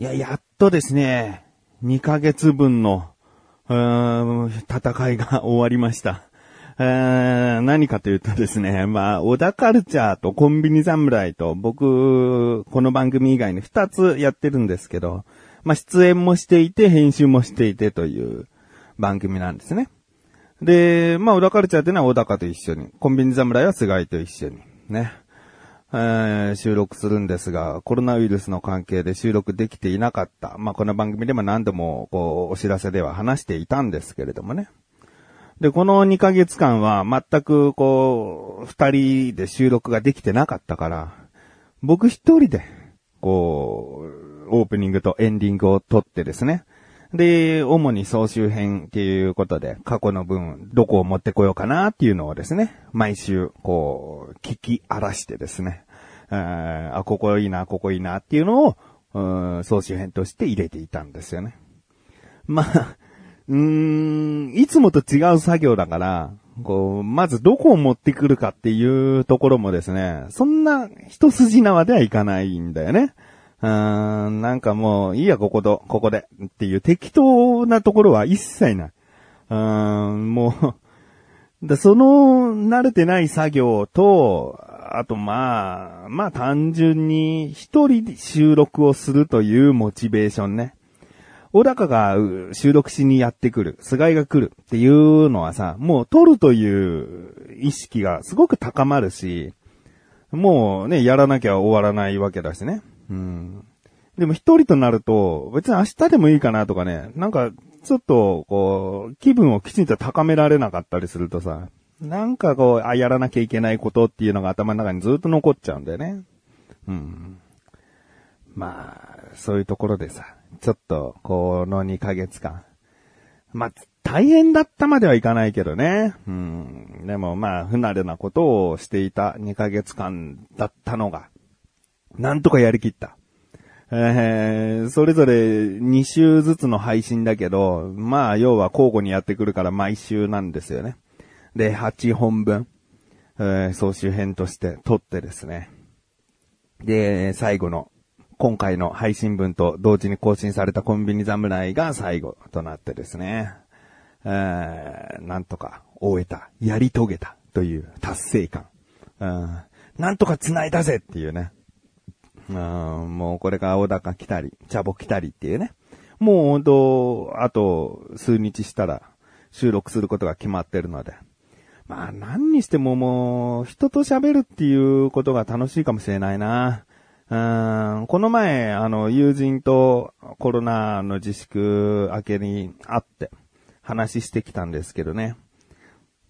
いや、やっとですね、2ヶ月分の、戦いが 終わりました。何かというとですね、まあ、小田カルチャーとコンビニ侍と僕、この番組以外に2つやってるんですけど、まあ、出演もしていて、編集もしていてという番組なんですね。で、まあ、小田カルチャーっていうのは小高と一緒に、コンビニ侍は菅井と一緒に、ね。え収録するんですが、コロナウイルスの関係で収録できていなかった。まあ、この番組でも何度も、こう、お知らせでは話していたんですけれどもね。で、この2ヶ月間は全く、こう、二人で収録ができてなかったから、僕一人で、こう、オープニングとエンディングを撮ってですね。で、主に総集編っていうことで、過去の分、どこを持ってこようかなっていうのをですね、毎週、こう、聞き荒らしてですね、あ、ここいいな、ここいいなっていうのを、うん総集編として入れていたんですよね。まあ、うーん、いつもと違う作業だから、こう、まずどこを持ってくるかっていうところもですね、そんな一筋縄ではいかないんだよね。うーん、なんかもう、いいや、ここと、ここで、っていう適当なところは一切ない。うーん、もう、だその、慣れてない作業と、あとまあ、まあ単純に一人で収録をするというモチベーションね。小高が収録しにやってくる、菅井が来るっていうのはさ、もう撮るという意識がすごく高まるし、もうね、やらなきゃ終わらないわけだしね。うん。でも一人となると、別に明日でもいいかなとかね、なんか、ちょっと、こう、気分をきちんと高められなかったりするとさ、なんかこう、あ、やらなきゃいけないことっていうのが頭の中にずっと残っちゃうんだよね。うん。まあ、そういうところでさ、ちょっと、この2ヶ月間。まあ、大変だったまではいかないけどね。うん。でもまあ、不慣れなことをしていた2ヶ月間だったのが、なんとかやりきった。えー、それぞれ2週ずつの配信だけど、まあ、要は交互にやってくるから毎週なんですよね。で、8本分、えー総集編として撮ってですね。で、最後の、今回の配信分と同時に更新されたコンビニ侍が最後となってですね。えーなんとか終えた、やり遂げたという達成感。うんなんとか繋いだぜっていうね。うんもうこれが青高来たり、茶ボ来たりっていうね。もう本当あと数日したら収録することが決まってるので。まあ何にしてももう人と喋るっていうことが楽しいかもしれないな。うんこの前、あの、友人とコロナの自粛明けに会って話してきたんですけどね。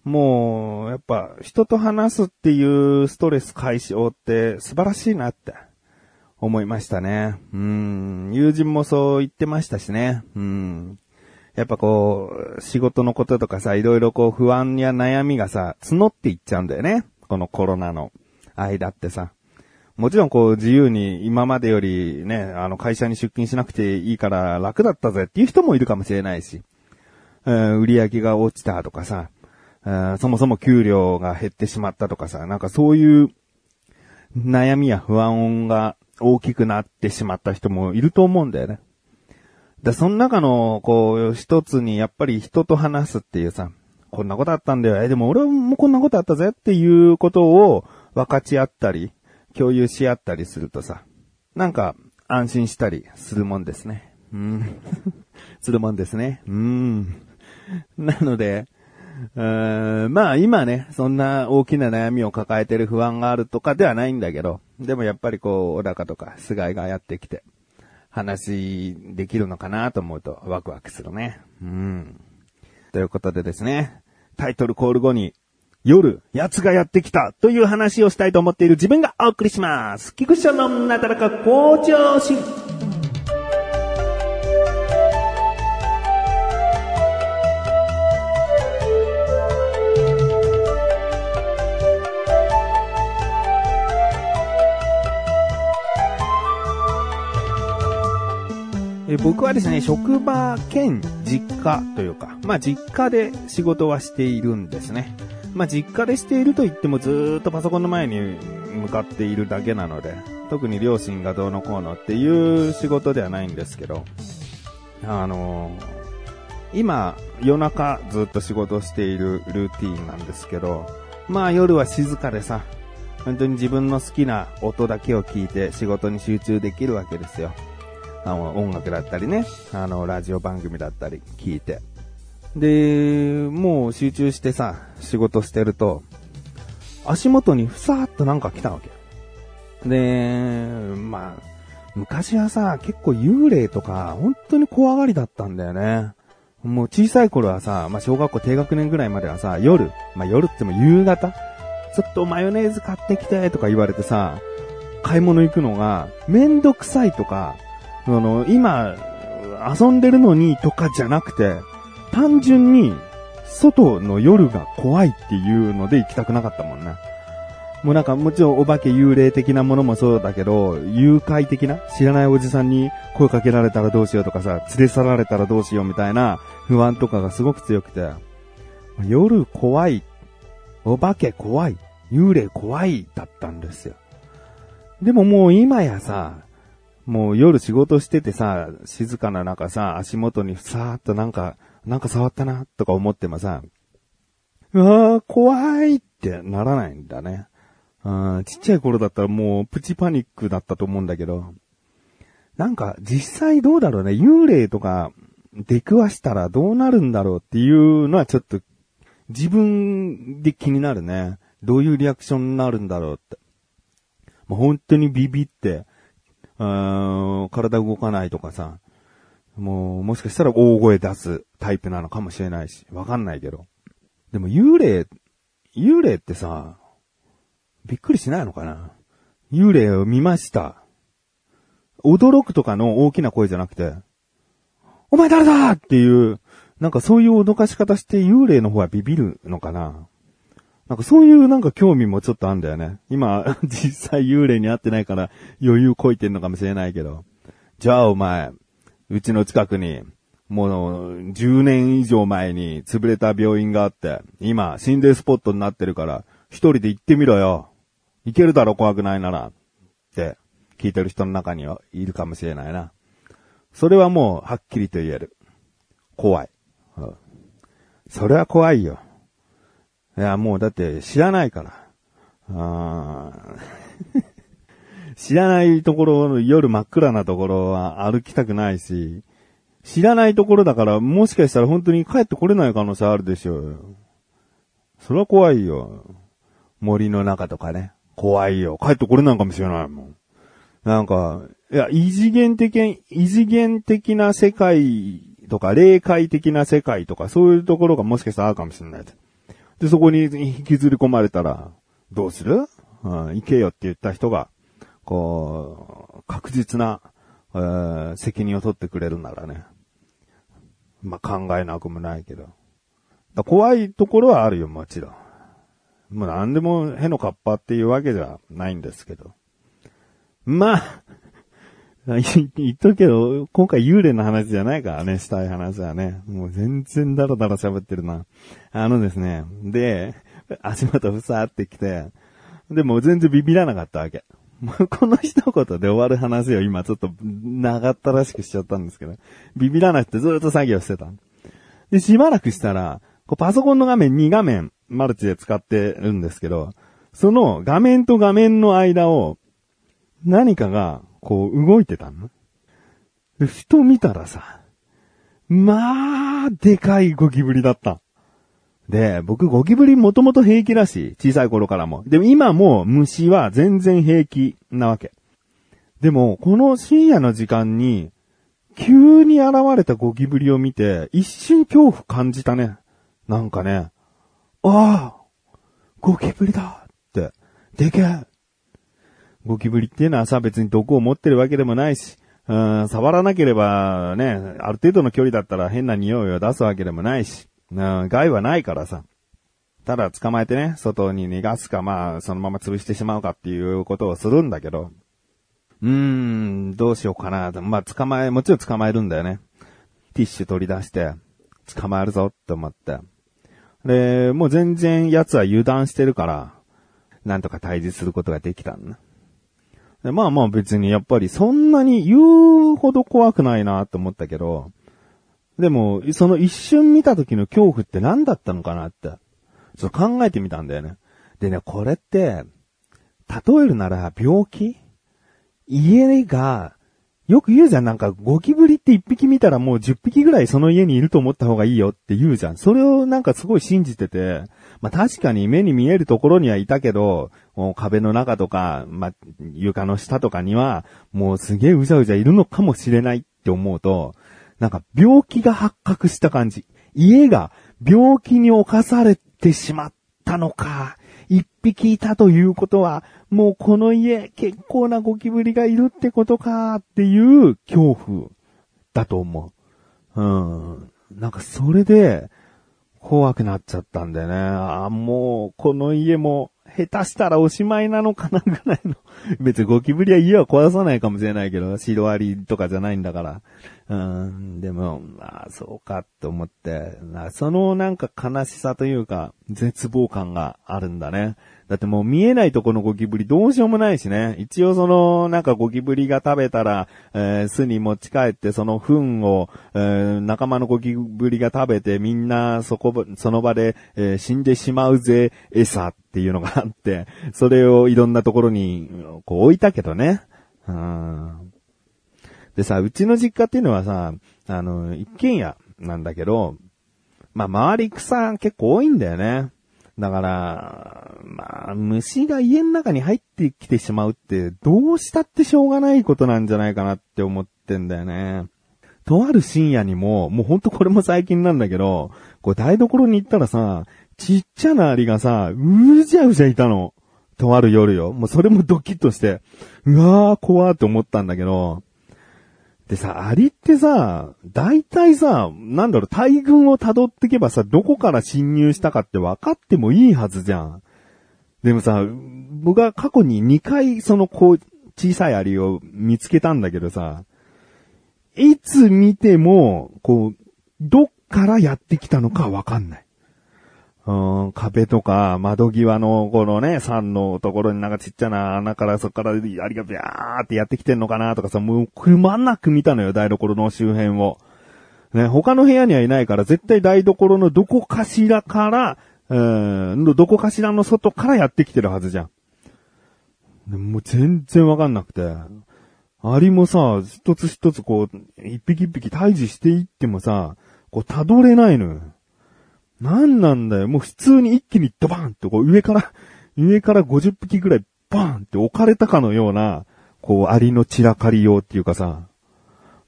もう、やっぱ人と話すっていうストレス解消って素晴らしいなって思いましたね。うん、友人もそう言ってましたしね。うん。やっぱこう、仕事のこととかさ、いろいろこう不安や悩みがさ、募っていっちゃうんだよね。このコロナの間ってさ。もちろんこう自由に今までよりね、あの会社に出勤しなくていいから楽だったぜっていう人もいるかもしれないし、えー売り上げが落ちたとかさ、えーそもそも給料が減ってしまったとかさ、なんかそういう悩みや不安が大きくなってしまった人もいると思うんだよね。で、その中の、こう、一つに、やっぱり人と話すっていうさ、こんなことあったんだよ。え、でも俺もこんなことあったぜっていうことを分かち合ったり、共有し合ったりするとさ、なんか安心したりするもんですね。うん。するもんですね。うん。なので、うーんまあ今ね、そんな大きな悩みを抱えてる不安があるとかではないんだけど、でもやっぱりこう、小高とか菅井がやってきて、話できるのかなと思うとワクワクするね。うん。ということでですね、タイトルコール後に、夜、奴がやってきたという話をしたいと思っている自分がお送りします。菊池さんのなだらか向上心。え僕はですね、職場兼実家というか、まあ実家で仕事はしているんですね。まあ実家でしていると言ってもずっとパソコンの前に向かっているだけなので、特に両親がどうのこうのっていう仕事ではないんですけど、あの今、夜中ずっと仕事しているルーティンなんですけど、まあ夜は静かでさ、本当に自分の好きな音だけを聞いて仕事に集中できるわけですよ。あの、音楽だったりね、あの、ラジオ番組だったり聞いて。で、もう集中してさ、仕事してると、足元にふさーっとなんか来たわけ。で、まあ、昔はさ、結構幽霊とか、本当に怖がりだったんだよね。もう小さい頃はさ、まあ小学校低学年ぐらいまではさ、夜、まあ夜っても夕方、ちょっとマヨネーズ買ってきてとか言われてさ、買い物行くのがめんどくさいとか、あの、今、遊んでるのにとかじゃなくて、単純に外の夜が怖いっていうので行きたくなかったもんね。もうなんかもちろんお化け幽霊的なものもそうだけど、誘拐的な知らないおじさんに声かけられたらどうしようとかさ、連れ去られたらどうしようみたいな不安とかがすごく強くて、夜怖い、お化け怖い、幽霊怖いだったんですよ。でももう今やさ、もう夜仕事しててさ、静かな中さ、足元にふさーっとなんか、なんか触ったなとか思ってもさ、うわー怖いってならないんだね。うん、ちっちゃい頃だったらもうプチパニックだったと思うんだけど、なんか実際どうだろうね、幽霊とか出くわしたらどうなるんだろうっていうのはちょっと自分で気になるね。どういうリアクションになるんだろうって。もう本当にビビって、うーん、体動かないとかさ、もうもしかしたら大声出すタイプなのかもしれないし、わかんないけど。でも幽霊、幽霊ってさ、びっくりしないのかな？幽霊を見ました。驚くとかの大きな声じゃなくて、お前誰だっていう、なんかそういう脅かし方して幽霊の方はビビるのかな？なんかそういうなんか興味もちょっとあんだよね。今、実際幽霊に会ってないから余裕こいてんのかもしれないけど。じゃあお前、うちの近くに、もう10年以上前に潰れた病院があって、今心霊スポットになってるから、一人で行ってみろよ。行けるだろ怖くないなら。って聞いてる人の中にはいるかもしれないな。それはもうはっきりと言える。怖い。それは怖いよ。いや、もうだって知らないから。あ 知らないところ、夜真っ暗なところは歩きたくないし、知らないところだからもしかしたら本当に帰ってこれない可能性あるでしょうよ。それは怖いよ。森の中とかね。怖いよ。帰ってこれないかもしれないもん。なんか、いや、異次元的、異次元的な世界とか、霊界的な世界とか、そういうところがもしかしたらあるかもしれない。で、そこに引きずり込まれたら、どうする？うん、行けよって言った人が、こう、確実な、えー、責任を取ってくれるならね。まあ、考えなくもないけど。怖いところはあるよ、もちろん。もう何でもへのカッパっていうわけではないんですけど。まあ、言っとくけど、今回幽霊の話じゃないからね、したい話はね。もう全然ダラダラ喋ってるな。あのですね、で、足元ふさーってきて、でも全然ビビらなかったわけ。もうこの一言で終わる話を今ちょっと長ったらしくしちゃったんですけど、ビビらなくてずっと作業してた。で、しばらくしたら、こうパソコンの画面2画面マルチで使ってるんですけど、その画面と画面の間を何かがこう動いてたの？で、ふと見たらさ、まあ、でかいゴキブリだった。で、僕ゴキブリもともと平気だしい、小さい頃からも。でも今も虫は全然平気なわけ。でも、この深夜の時間に、急に現れたゴキブリを見て、一瞬恐怖感じたね。なんかね、ああゴキブリだって、でけえゴキブリっていうのはさ、別に毒を持ってるわけでもないし、うん、触らなければね、ある程度の距離だったら変な匂いを出すわけでもないし、うん、害はないからさ。ただ捕まえてね、外に逃がすか、まあ、そのまま潰してしまうかっていうことをするんだけど、うーん、どうしようかな。まあ、捕まえ、もちろん捕まえるんだよね。ティッシュ取り出して、捕まえるぞって思って。で、もう全然奴は油断してるから、なんとか退治することができたんだ。まあまあ別にやっぱりそんなに言うほど怖くないなと思ったけど、でも、その一瞬見た時の恐怖って何だったのかなって、ちょっと考えてみたんだよね。でね、これって、例えるなら病気？家がよく言うじゃん、なんかゴキブリって一匹見たらもう十匹ぐらいその家にいると思った方がいいよって言うじゃん。それをなんかすごい信じてて、まあ確かに目に見えるところにはいたけど、もう壁の中とか、まあ床の下とかには、もうすげえうじゃうじゃいるのかもしれないって思うと、なんか病気が発覚した感じ。家が病気に侵されてしまったのか。一匹いたということは、もうこの家結構なゴキブリがいるってことかっていう恐怖だと思う。うん。なんかそれで怖くなっちゃったんだよね。あもうこの家も下手したらおしまいなのかなぐらいの。別にゴキブリは家は壊さないかもしれないけど、シロアリとかじゃないんだから。うん、でも、まあ、そうかって思って、そのなんか悲しさというか、絶望感があるんだね。だってもう見えないとこのゴキブリどうしようもないしね。一応その、なんかゴキブリが食べたら、えー、巣に持ち帰ってその糞を、えー、仲間のゴキブリが食べてみんなそこ、その場で、えー、死んでしまうぜ、餌っていうのがあって、それをいろんなところに、こう置いたけどね。うん。でさ、うちの実家っていうのはさ、あの、一軒家なんだけど、まあ、周り草結構多いんだよね。だから、まあ、虫が家の中に入ってきてしまうって、どうしたってしょうがないことなんじゃないかなって思ってんだよね。とある深夜にも、もうほんとこれも最近なんだけど、こう台所に行ったらさ、ちっちゃなアリがさ、うじゃうじゃいたの。とある夜よ。もうそれもドキッとして、うわー怖ーって思ったんだけど、でさ、アリってさ、大体さ、なんだろう、大群を辿ってけばさ、どこから侵入したかって分かってもいいはずじゃん。でもさ、僕は過去に2回そのこう、小さいアリを見つけたんだけどさ、いつ見ても、こう、どっからやってきたのか分かんない。うん、壁とか窓際のこのね、山のところになんかちっちゃな穴からそこからアリがビャーってやってきてんのかなとかさ、もうくまなく見たのよ、台所の周辺を。ね、他の部屋にはいないから絶対台所のどこかしらから、うん、どこかしらの外からやってきてるはずじゃん。もう全然わかんなくて。アリもさ、一つ一つこう、一匹一匹退治していってもさ、こう、たどれないのよ。なんなんだよ。もう普通に一気にドバーンってこう上から、上から50匹ぐらいバーンって置かれたかのような、こうアリの散らかりようっていうかさ、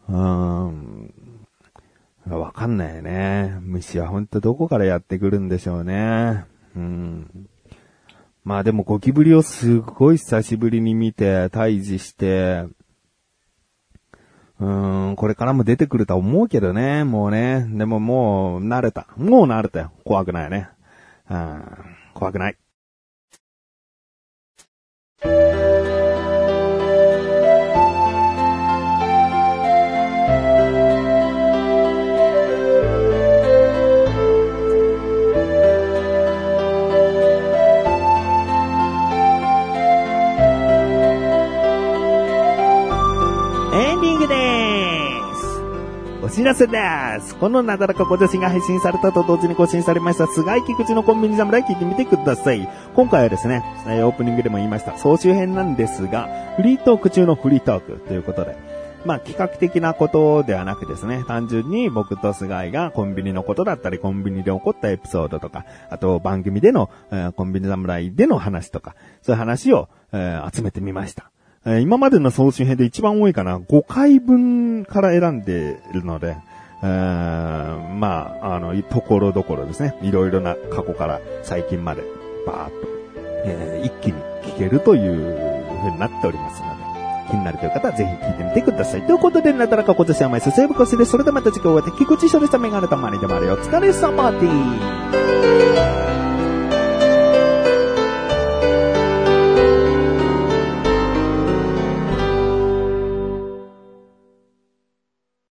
うーん。わかんないよね。虫はほんとどこからやってくるんでしょうね。うん。まあでもゴキブリをすごい久しぶりに見て、退治して、うん、これからも出てくるとは思うけどね、もうね。でももう慣れた。もう慣れたよ。怖くないね。うん、怖くない。知らせです。このなだらか小女子が配信されたと同時に更新されました、菅井菊池のコンビニ侍聞いてみてください。今回はですね、オープニングでも言いました、総集編なんですが、フリートーク中のフリートークということで、まあ企画的なことではなくですね、単純に僕と菅井がコンビニのことだったり、コンビニで起こったエピソードとか、あと番組での、えー、コンビニ侍での話とか、そういう話を、えー、集めてみました。えー、今までの総集編で一番多いかな、5回分から選んでいるので、えー、まあ、あの、ところどころですね。いろいろな過去から最近まで、バーっと、えー、一気に聞けるという風になっておりますので、気になるという方はぜひ聞いてみてください。ということで、なだらか今年は毎週セーブコシです。それではまた次回お会いできくちしょでしたメガネたまりでもあれお疲れ様です。